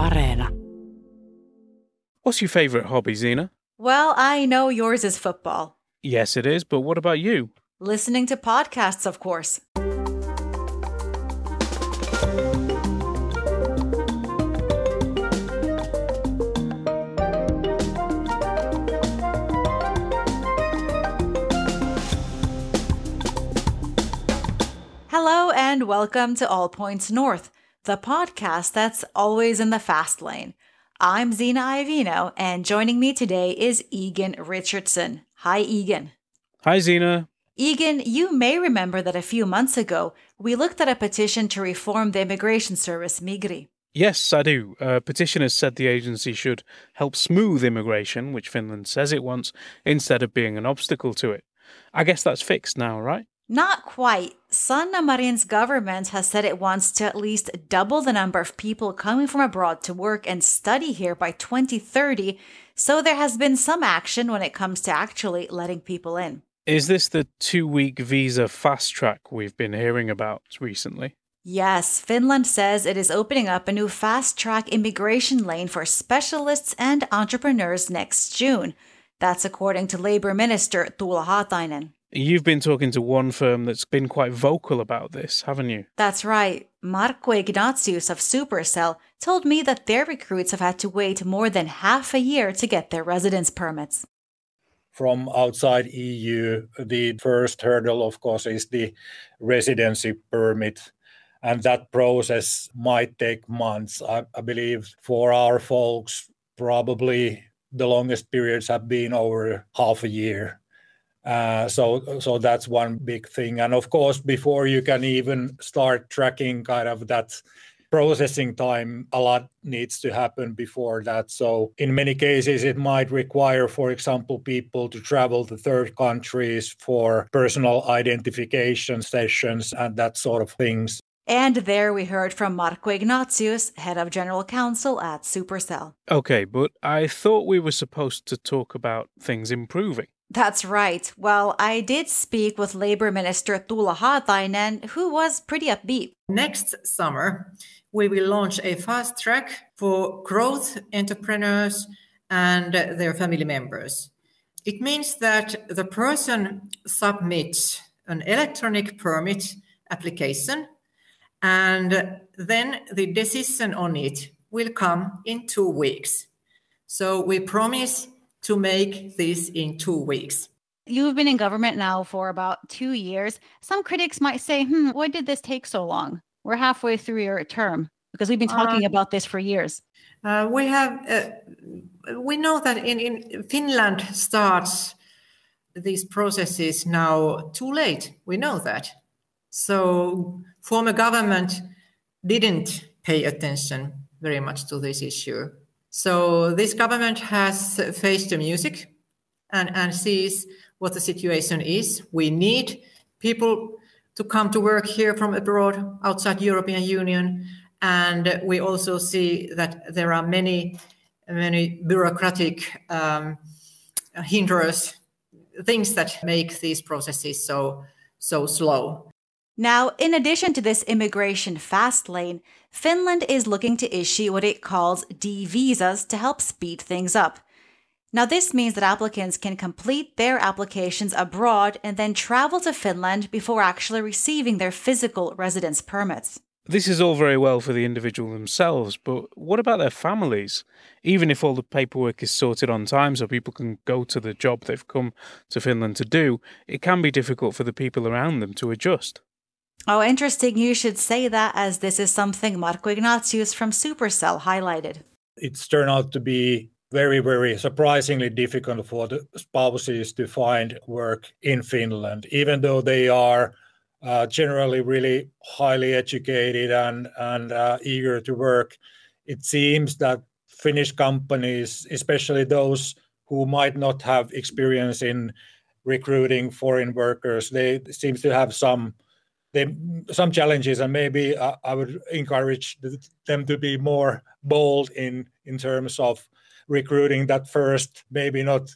Areena. What's your favourite hobby, Zena? Well, I know yours is football. Yes, it is, but what about you? Listening to podcasts, of course. Hello, and welcome to All Points North, the podcast that's always in the fast lane. I'm Zena Iovino, and joining me today is Egan Richardson. Hi, Egan. Hi, Zena. Egan, you may remember that a few months ago, we looked at a petition to reform the immigration service, Migri. Yes, I do. Uh, petitioners said the agency should help smooth immigration, which Finland says it wants, instead of being an obstacle to it. I guess that's fixed now, right? Not quite. Sanna Marin's government has said it wants to at least double the number of people coming from abroad to work and study here by 2030, so there has been some action when it comes to actually letting people in. Is this the two week visa fast track we've been hearing about recently? Yes, Finland says it is opening up a new fast track immigration lane for specialists and entrepreneurs next June. That's according to Labour Minister Tuula Haatainen. You've been talking to one firm that's been quite vocal about this, haven't you? That's right. Marco Ignatius of Supercell told me that their recruits have had to wait more than half a year to get their residence permits. From outside EU, the first hurdle, of course, is the residency permit. And that process might take months. I, I believe for our folks, probably the longest periods have been over half a year. Uh, so so that's one big thing and of course before you can even start tracking kind of that processing time a lot needs to happen before that so in many cases it might require for example people to travel to third countries for personal identification sessions and that sort of things and there we heard from Marco Ignatius, head of general counsel at Supercell. Okay, but I thought we were supposed to talk about things improving. That's right. Well, I did speak with Labour Minister Tuula Haatainen, who was pretty upbeat. Next summer, we will launch a fast track for growth entrepreneurs and their family members. It means that the person submits an electronic permit application, and then the decision on it will come in two weeks. So we promise to make this in two weeks. You've been in government now for about two years. Some critics might say, hmm, why did this take so long? We're halfway through your term because we've been talking uh, about this for years. Uh, we have, uh, we know that in, in Finland starts these processes now too late. We know that. So former government didn't pay attention very much to this issue. So this government has faced the music and, and sees what the situation is. We need people to come to work here from abroad, outside European Union, and we also see that there are many, many bureaucratic um, hindrance, things that make these processes so so slow. Now, in addition to this immigration fast lane, Finland is looking to issue what it calls D visas to help speed things up. Now, this means that applicants can complete their applications abroad and then travel to Finland before actually receiving their physical residence permits. This is all very well for the individual themselves, but what about their families? Even if all the paperwork is sorted on time so people can go to the job they've come to Finland to do, it can be difficult for the people around them to adjust. Oh, interesting. You should say that as this is something Marco Ignatius from Supercell highlighted. It's turned out to be very, very surprisingly difficult for the spouses to find work in Finland, even though they are uh, generally really highly educated and, and uh, eager to work. It seems that Finnish companies, especially those who might not have experience in recruiting foreign workers, they seem to have some they, some challenges, and maybe I, I would encourage them to be more bold in in terms of recruiting that first, maybe not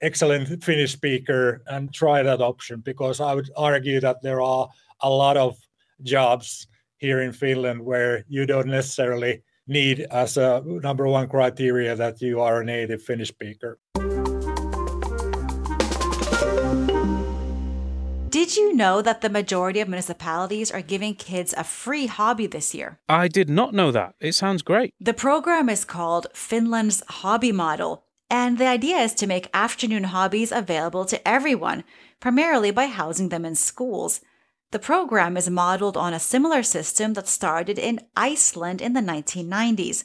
excellent Finnish speaker, and try that option because I would argue that there are a lot of jobs here in Finland where you don't necessarily need as a number one criteria that you are a native Finnish speaker. Did you know that the majority of municipalities are giving kids a free hobby this year? I did not know that. It sounds great. The program is called Finland's Hobby Model, and the idea is to make afternoon hobbies available to everyone, primarily by housing them in schools. The program is modeled on a similar system that started in Iceland in the 1990s.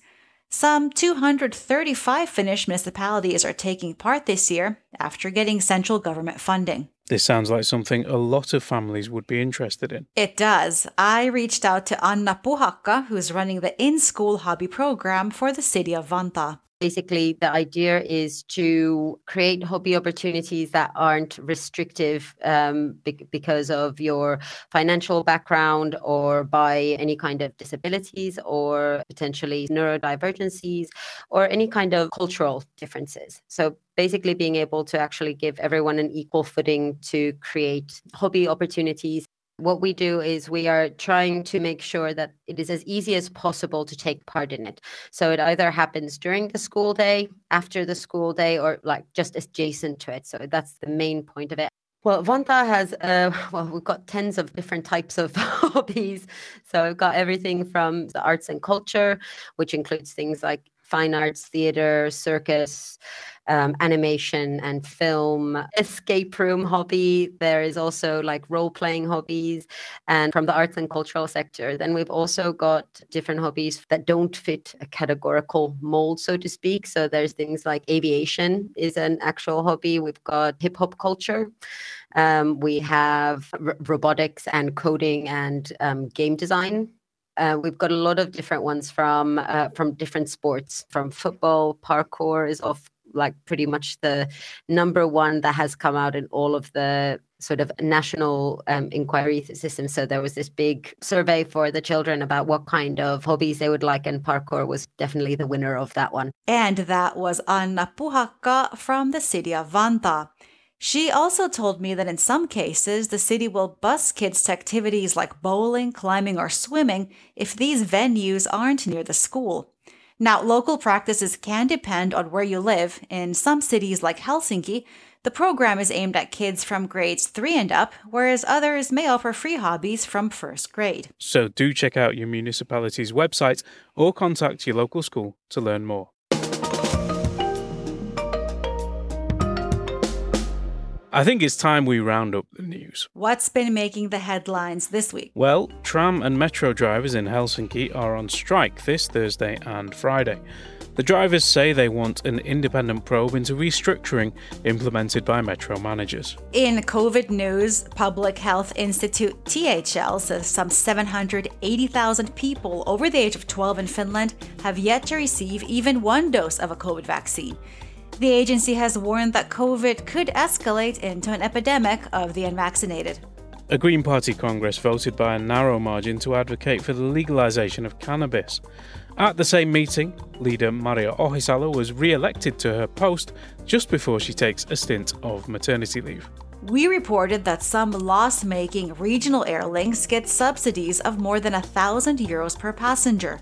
Some 235 Finnish municipalities are taking part this year after getting central government funding. This sounds like something a lot of families would be interested in. It does. I reached out to Anna Puhakka, who's running the in school hobby program for the city of Vantaa. Basically, the idea is to create hobby opportunities that aren't restrictive um, be- because of your financial background or by any kind of disabilities or potentially neurodivergencies or any kind of cultural differences. So basically being able to actually give everyone an equal footing to create hobby opportunities what we do is we are trying to make sure that it is as easy as possible to take part in it. So it either happens during the school day, after the school day, or like just adjacent to it. So that's the main point of it. Well, Vantaa has, uh, well, we've got tens of different types of hobbies. So we've got everything from the arts and culture, which includes things like fine arts, theater, circus, um, animation and film, escape room hobby. There is also like role playing hobbies, and from the arts and cultural sector. Then we've also got different hobbies that don't fit a categorical mold, so to speak. So there's things like aviation is an actual hobby. We've got hip hop culture. Um, we have r- robotics and coding and um, game design uh, we've got a lot of different ones from uh, from different sports, from football, parkour is off like pretty much the number one that has come out in all of the sort of national um, inquiry system. So there was this big survey for the children about what kind of hobbies they would like, and parkour was definitely the winner of that one. And that was Anna Puhakka from the city of Vantaa. She also told me that in some cases, the city will bus kids to activities like bowling, climbing, or swimming if these venues aren't near the school. Now, local practices can depend on where you live. In some cities like Helsinki, the program is aimed at kids from grades 3 and up, whereas others may offer free hobbies from first grade. So do check out your municipality's website or contact your local school to learn more. I think it's time we round up the news. What's been making the headlines this week? Well, tram and metro drivers in Helsinki are on strike this Thursday and Friday. The drivers say they want an independent probe into restructuring implemented by metro managers. In COVID news, Public Health Institute THL says some 780,000 people over the age of 12 in Finland have yet to receive even one dose of a COVID vaccine. The agency has warned that COVID could escalate into an epidemic of the unvaccinated. A Green Party Congress voted by a narrow margin to advocate for the legalisation of cannabis. At the same meeting, leader Maria Ohisalo was re elected to her post just before she takes a stint of maternity leave. We reported that some loss making regional airlines get subsidies of more than 1,000 euros per passenger.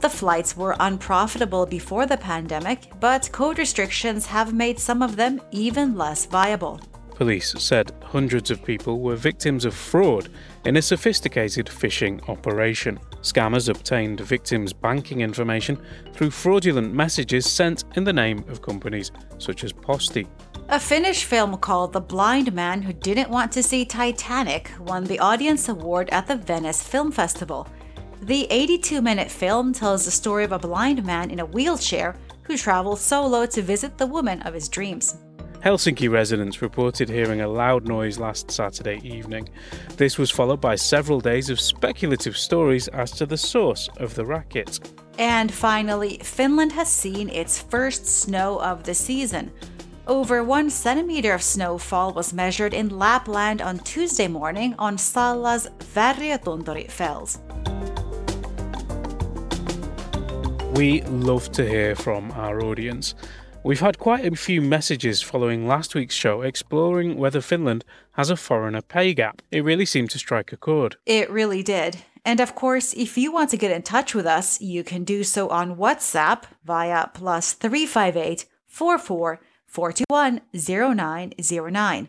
The flights were unprofitable before the pandemic, but code restrictions have made some of them even less viable. Police said hundreds of people were victims of fraud in a sophisticated phishing operation. Scammers obtained victims' banking information through fraudulent messages sent in the name of companies such as Posti. A Finnish film called The Blind Man Who Didn't Want to See Titanic won the Audience Award at the Venice Film Festival. The 82 minute film tells the story of a blind man in a wheelchair who travels solo to visit the woman of his dreams. Helsinki residents reported hearing a loud noise last Saturday evening. This was followed by several days of speculative stories as to the source of the racket. And finally, Finland has seen its first snow of the season. Over one centimeter of snowfall was measured in Lapland on Tuesday morning on Salla's Värjötunturi Fells. We love to hear from our audience. We've had quite a few messages following last week's show exploring whether Finland has a foreigner pay gap. It really seemed to strike a chord. It really did. And of course, if you want to get in touch with us, you can do so on WhatsApp via plus 358 44 421 0909.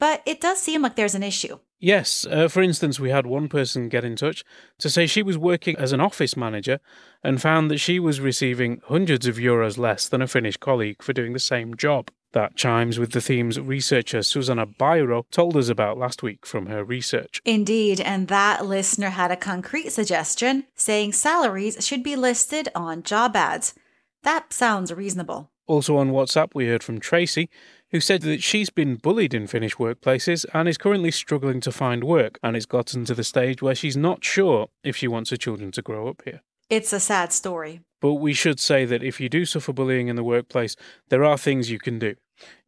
But it does seem like there's an issue. Yes, uh, for instance, we had one person get in touch to say she was working as an office manager and found that she was receiving hundreds of euros less than a Finnish colleague for doing the same job. That chimes with the themes researcher Susanna Bairoh told us about last week from her research. Indeed, and that listener had a concrete suggestion saying salaries should be listed on job ads. That sounds reasonable. Also on WhatsApp, we heard from Tracy, who said that she's been bullied in Finnish workplaces and is currently struggling to find work, and it's gotten to the stage where she's not sure if she wants her children to grow up here. It's a sad story. But we should say that if you do suffer bullying in the workplace, there are things you can do.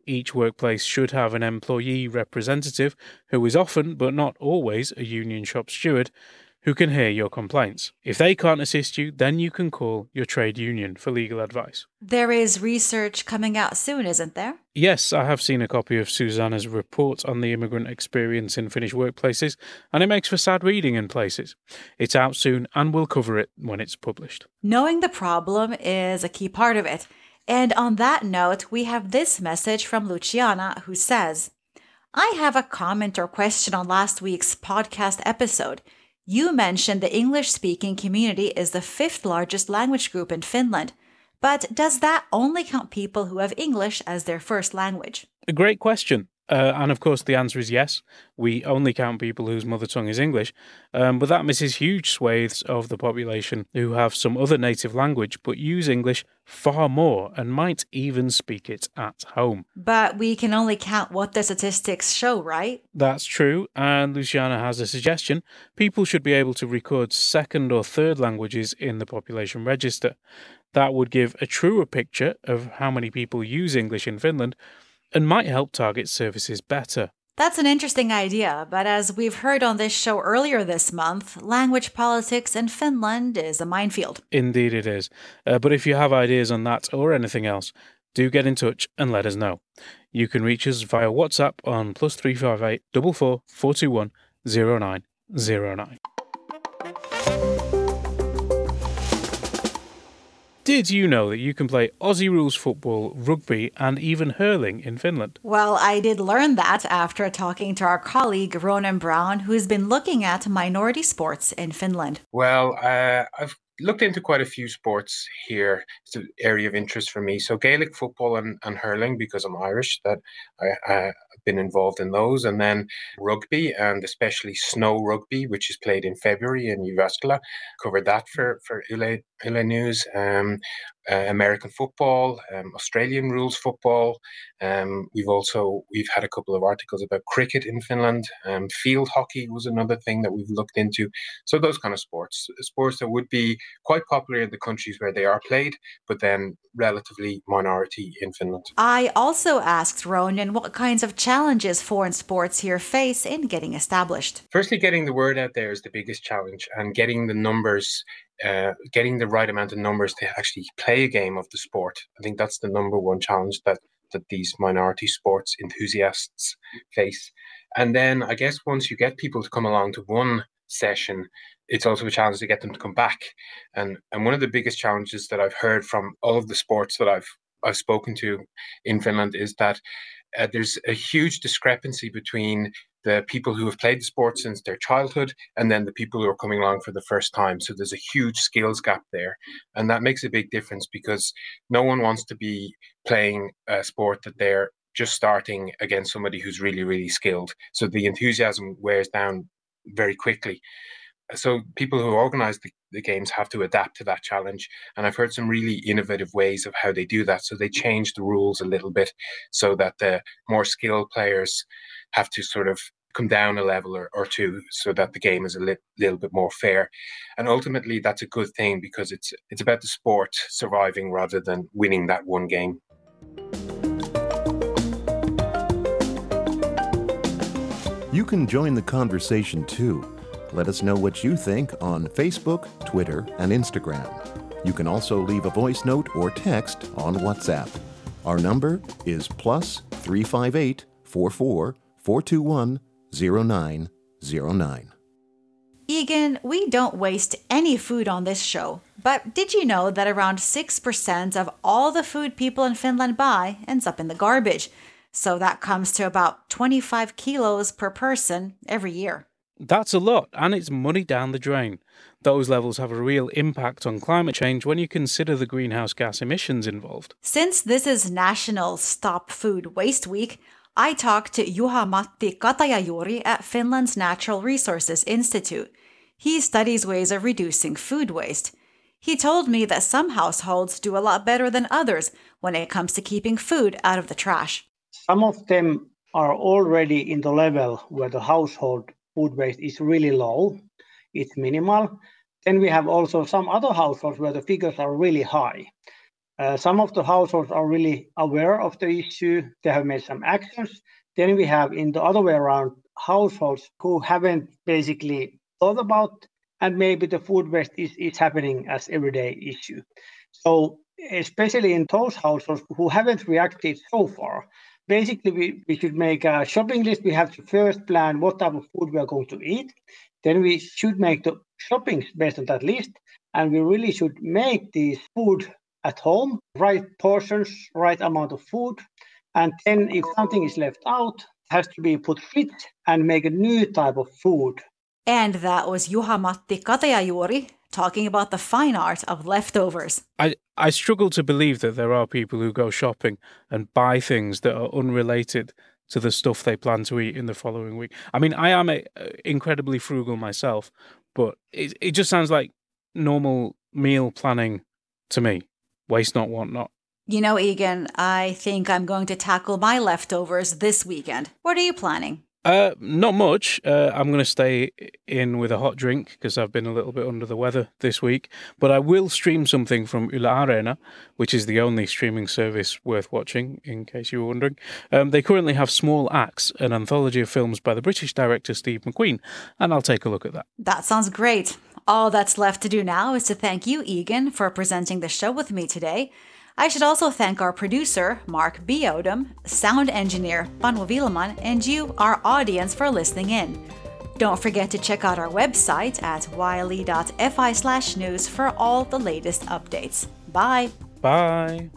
Each workplace should have an employee representative who is often, but not always, a union shop steward who can hear your complaints. If they can't assist you, then you can call your trade union for legal advice. There is research coming out soon, isn't there? Yes, I have seen a copy of Susanna's report on the immigrant experience in Finnish workplaces, and it makes for sad reading in places. It's out soon, and we'll cover it when it's published. Knowing the problem is a key part of it. And on that note, we have this message from Luciana who says, I have a comment or question on last week's podcast episode. You mentioned the English speaking community is the fifth largest language group in Finland. But does that only count people who have English as their first language? A great question. Uh, and of course, the answer is yes. We only count people whose mother tongue is English, um, but that misses huge swathes of the population who have some other native language but use English far more and might even speak it at home. But we can only count what the statistics show, right? That's true, and Luciana has a suggestion. People should be able to record second or third languages in the population register. That would give a truer picture of how many people use English in Finland and might help target services better. That's an interesting idea, but as we've heard on this show earlier this month, language politics in Finland is a minefield. Indeed, it is. Uh, but if you have ideas on that or anything else, do get in touch and let us know. You can reach us via WhatsApp on plus 358 44 421 0909. Did you know that you can play Aussie rules football, rugby, and even hurling in Finland? Well, I did learn that after talking to our colleague Ronan Brown, who's been looking at minority sports in Finland. Well, uh, I've looked into quite a few sports here. It's an area of interest for me. So Gaelic football and, and hurling because I'm Irish. That I, I, been involved in those. And then rugby and especially snow rugby, which is played in February in Jyväskylä. Covered that for, for Yle, Yle News. Um, uh, American football, um, Australian rules football. Um, we've also we've had a couple of articles about cricket in Finland. Um, field hockey was another thing that we've looked into. So those kind of sports, sports that would be quite popular in the countries where they are played, but then relatively minority in Finland. I also asked Ronan what kinds of challenges foreign sports here face in getting established. Firstly, getting the word out there is the biggest challenge, and getting the numbers uh, getting the right amount of numbers to actually play a game of the sport. I think that's the number one challenge that that these minority sports enthusiasts face. And then I guess once you get people to come along to one session, it's also a challenge to get them to come back. And and one of the biggest challenges that I've heard from all of the sports that I've I've spoken to in Finland is that uh, there's a huge discrepancy between the people who have played the sport since their childhood and then the people who are coming along for the first time. So there's a huge skills gap there. And that makes a big difference because no one wants to be playing a sport that they're just starting against somebody who's really, really skilled. So the enthusiasm wears down very quickly. So people who organize the, the games have to adapt to that challenge. And I've heard some really innovative ways of how they do that. So they change the rules a little bit so that the more skilled players have to sort of come down a level or, or two so that the game is a li- little bit more fair and ultimately that's a good thing because it's it's about the sport surviving rather than winning that one game you can join the conversation too let us know what you think on facebook twitter and instagram you can also leave a voice note or text on whatsapp Our number is plus 358 44 421 0909. Egan, we don't waste any food on this show, but did you know that around 6% of all the food people in Finland buy ends up in the garbage? So that comes to about 25 kilos per person every year. That's a lot, and it's money down the drain. Those levels have a real impact on climate change when you consider the greenhouse gas emissions involved. Since this is National Stop Food Waste Week, I talked to Juha-Matti Katajajuuri at Finland's Natural Resources Institute. He studies ways of reducing food waste. He told me that some households do a lot better than others when it comes to keeping food out of the trash. Some of them are already in the level where the household food waste is really low, it's minimal. Then we have also some other households where the figures are really high. Uh, some of the households are really aware of the issue, they have made some actions. Then we have, in the other way around, households who haven't basically thought about, and maybe the food waste is, is happening as everyday issue. So, especially in those households who haven't reacted so far, basically we, we should make a shopping list. We have to first plan what type of food we are going to eat. Then we should make the shopping based on that list. And we really should make these food at home, right portions, right amount of food. And then if something is left out, it has to be put fit and make a new type of food. And that was Juha-Matti Katajajuuri talking about the fine art of leftovers. I, I struggle to believe that there are people who go shopping and buy things that are unrelated to the stuff they plan to eat in the following week. I mean, I am a, uh, incredibly frugal myself, but it, it just sounds like normal meal planning to me. Waste not, want not. You know, Egan, I think I'm going to tackle my leftovers this weekend. What are you planning? Uh, not much. Uh, I'm going to stay in with a hot drink because I've been a little bit under the weather this week. But I will stream something from Yle Areena, which is the only streaming service worth watching, in case you were wondering. Um, they currently have Small Axe, an anthology of films by the British director Steve McQueen, and I'll take a look at that. That sounds great. All that's left to do now is to thank you, Egan, for presenting the show with me today. I should also thank our producer, Mark B. Odom, sound engineer, Panu Willman, and you, our audience, for listening in. Don't forget to check out our website at yle.fi slash news for all the latest updates. Bye! Bye!